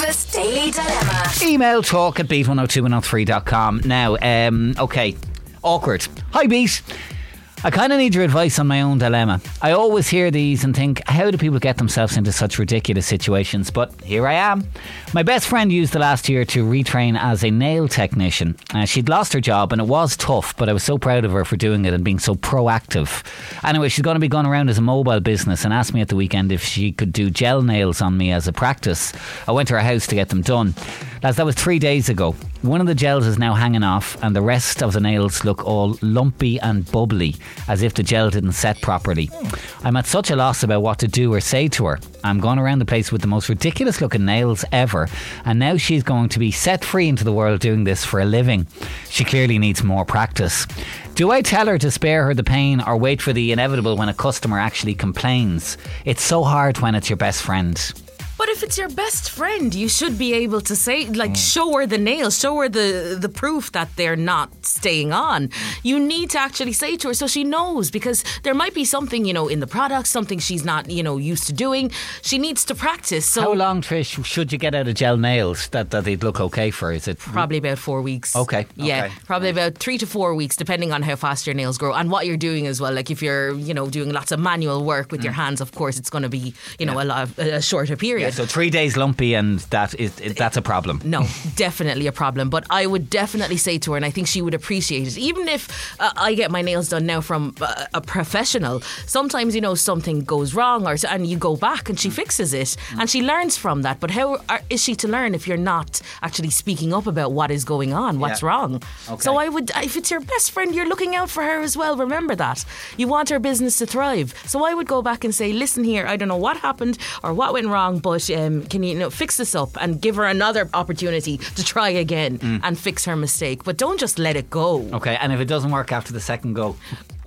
Breakfast Daily Dilemma. Email talk at beat102103.com. Now, um, okay, awkward. Hi, Beat. I kind of need your advice on my own dilemma. I always hear these and think, how do people get themselves into such ridiculous situations? But here I am. My best friend used the last year to retrain as a nail technician. Uh, she'd lost her job and it was tough, but I was so proud of her for doing it and being so proactive. Anyway, she's going to be going around as a mobile business and asked me at the weekend if she could do gel nails on me as a practice. I went to her house to get them done. Lads, that was three days ago. One of the gels is now hanging off, and the rest of the nails look all lumpy and bubbly, as if the gel didn't set properly. I'm at such a loss about what to do or say to her. I'm going around the place with the most ridiculous looking nails ever, and now she's going to be set free into the world doing this for a living. She clearly needs more practice. Do I tell her to spare her the pain or wait for the inevitable when a customer actually complains? It's so hard when it's your best friend. But if it's your best friend, you should be able to say, like, mm. show her the nails, show her the the proof that they're not staying on. You need to actually say to her so she knows because there might be something, you know, in the product, something she's not, you know, used to doing. She needs to practice. So How long, Trish, should you get out of gel nails that, that they'd look okay for? Is it Probably about four weeks. Okay, Yeah, okay, probably about three to four weeks, depending on how fast your nails grow and what you're doing as well. Like if you're, you know, doing lots of manual work with mm. your hands, of course, it's going to be, you know, a lot of, a shorter period. So three days lumpy, and that is that's a problem. No, definitely a problem. But I would definitely say to her, and I think she would appreciate it, even if uh, I get my nails done now from uh, a professional. Sometimes you know something goes wrong, or and you go back and she fixes it, and she learns from that. But how are, is she to learn if you're not actually speaking up about what is going on, what's Yeah. wrong? Okay. So I would, if it's your best friend, you're looking out for her as well. Remember that you want her business to thrive. So I would go back and say, listen here, I don't know what happened or what went wrong, but um, can you, you know, fix this up and give her another opportunity to try again Mm. and fix her mistake. But don't just let it go. Okay, and if it doesn't work after the second go,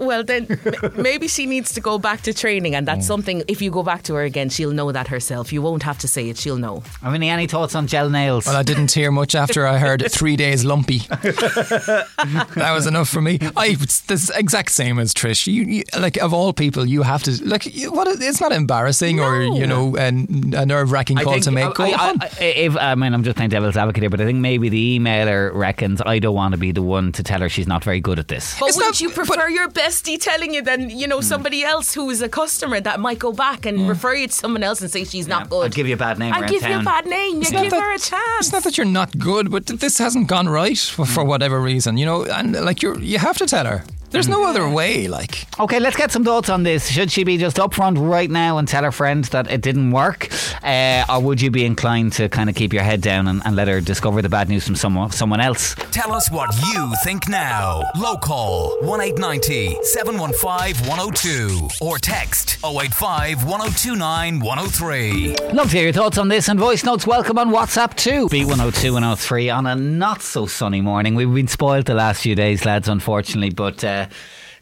Well, then maybe she needs to go back to training, and that's mm. something. If you go back to her again, she'll know that herself. You won't have to say it; she'll know. have any any thoughts on gel nails? Well, I didn't hear much after I heard three days lumpy. that was enough for me. I it's the exact same as Trish. You, you like of all people, you have to like you- what? It's not embarrassing or you know an, a nerve wracking call to make. Go I, on. I, I, if, I mean, I'm just playing devil's advocate here, but I think maybe the emailer reckons I don't want to be the one to tell her she's not very good at this. But It's wouldn't not- you but- prefer your bestie telling you than you know hmm. somebody else who is a customer that might go back and hmm. refer you to someone else and say she's not good? I'd give you a bad name I'd around give you a town. bad name. You give that- her a chance. It's not that you're not good, but th- this hasn't gone right for, for hmm. whatever reason, you know. And like you, are you have to tell her. There's no other way. Like Okay, let's get some thoughts on this. Should she be just upfront right now and tell her friend that it didn't work? Uh, or would you be inclined to kind of keep your head down and, and let her discover the bad news from someone, someone else? Tell us what you think now. Local 1890 715 102 or text 085 1029 103. Love to hear your thoughts on this and voice notes. Welcome on WhatsApp too. B102 and 03 on a not so sunny morning. We've been spoiled the last few days, lads, unfortunately, but. Uh,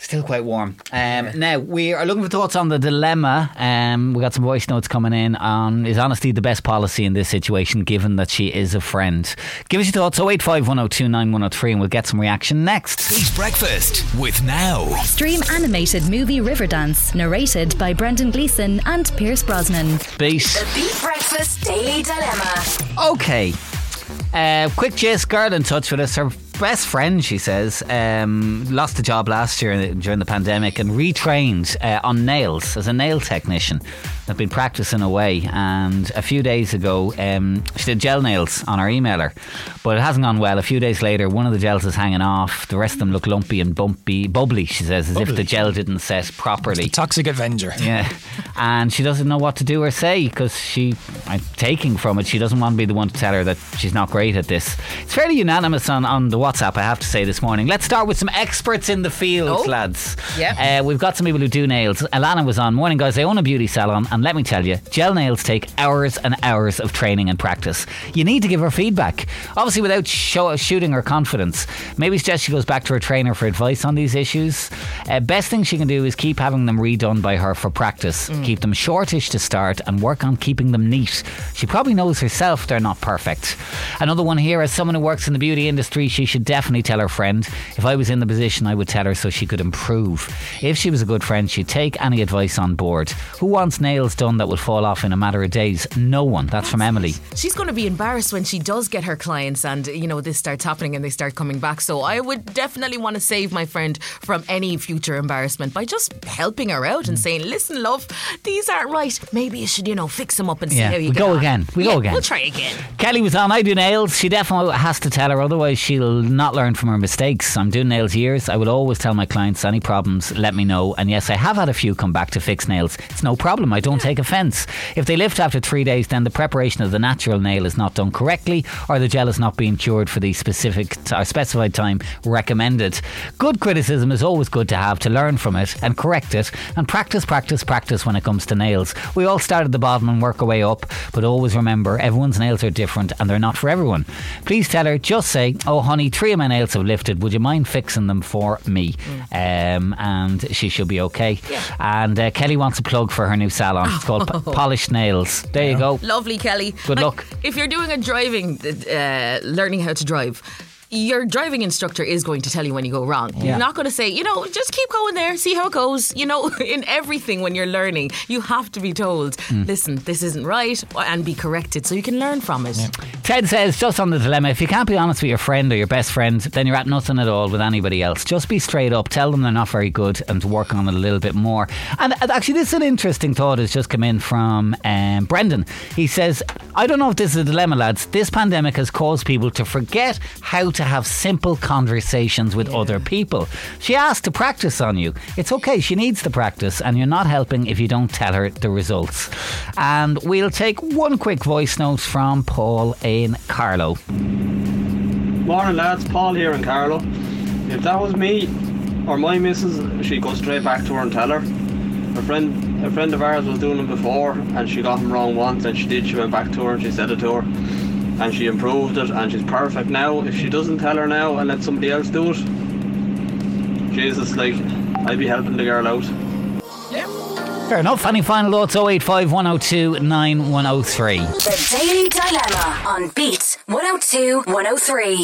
Still quite warm. Um, now we are looking for thoughts on the dilemma. Um, we got some voice notes coming in on is honesty the best policy in this situation, given that she is a friend. Give us your thoughts. 0851029 and we'll get some reaction next. Beat Breakfast with Now. Stream animated movie Riverdance, narrated by Brendan Gleeson and Pierce Brosnan. Beat. The Beat Breakfast Daily Dilemma. Okay. Uh, quick gist, girl in touch with us. Her best friend, she says, um, lost a job last year during the pandemic and retrained uh, on nails as a nail technician. I've been practicing away, and a few days ago, um, she did gel nails on our emailer, but it hasn't gone well. A few days later, one of the gels is hanging off. The rest of them look lumpy and bumpy, bubbly. She says, as if the gel didn't set properly. toxic Avenger. Yeah, and she doesn't know what to do or say because she, I'm taking from it, she doesn't want to be the one to tell her that she's not great at this. It's fairly unanimous on, on the WhatsApp, I have to say, this morning. Let's start with some experts in the field, Oh. lads. Yep. Uh, we've got some people who do nails. Alana was on. Morning, guys. They own a beauty salon, and let me tell you, gel nails take hours and hours of training and practice. You need to give her feedback. Obviously, without show, shooting her confidence. Maybe suggest she goes back to her trainer for advice on these issues. Uh, best thing she can do is keep having them redone by her for practice. Keep them shortish to start and work on keeping them neat. She probably knows herself they're not perfect. Another one here, as someone who works in the beauty industry, she should should definitely tell her friend. If I was in the position, I would tell her so she could improve. If she was a good friend, she'd take any advice on board. Who wants nails done that would fall off in a matter of days? No one. That's from Emily. She's going to be embarrassed when she does get her clients and, you know, this starts happening and they start coming back. So I would definitely want to save my friend from any future embarrassment by just helping her out and hmm. saying, listen, love, these aren't right. Maybe you should, you know, fix them up and see Yeah, how you we go on." again. We go Yeah, again. We'll try again. Kelly was on. I do nails. She definitely has to tell her, otherwise she'll not learn from her mistakes. I'm doing nails years. I will always tell my clients any problems, let me know. And yes, I have had a few come back to fix nails. It's no problem. I don't take offence. If they lift after three days, then the preparation of the natural nail is not done correctly, or the gel is not being cured for the specific t- or specified time recommended. Good criticism is always good to have to learn from it and correct it, and practice, practice, practice when it comes to nails. We all start at the bottom and work our way up, but always remember everyone's nails are different and they're not for everyone. Please tell her, just say, Oh, honey, three of my nails have lifted. Would you mind fixing them for me? Um, and she should be okay. And uh, Kelly wants a plug for her new salon. It's called P- Polished Nails. There you go. Lovely, Kelly. Good Like, luck. If you're doing a driving, uh, learning how to drive. Your driving instructor is going to tell you when you go wrong. Yeah. You're not going to say, you know, just keep going there, see how it goes. You know, in everything when you're learning, you have to be told, Hmm. listen, this isn't right, and be corrected so you can learn from it. Ted says, just on the dilemma, if you can't be honest with your friend or your best friend, then you're at nothing at all with anybody else. Just be straight up, tell them they're not very good, and work on it a little bit more. And uh, actually, this is an interesting thought that's just come in from um, Brendan. He says, I don't know if this is a dilemma, lads. This pandemic has caused people to forget how to have simple conversations with other people. She asked to practice on you. It's okay, she needs to practice, and you're not helping if you don't tell her the results. And we'll take one quick voice note from Paul in Carlow. Morning lads, Paul here in Carlow. If that was me or my missus, she'd go straight back to her and tell her. A friend, a friend of ours was doing it before, and she got them wrong once, and she did. She went back to her and she said it to her, and she improved it, and she's perfect now. If she doesn't tell her now and let somebody else do it, Jesus, like I'd be helping the girl out. Fair enough. Any final thoughts? 085 102 9103. The Daily Dilemma on Beat 102 103.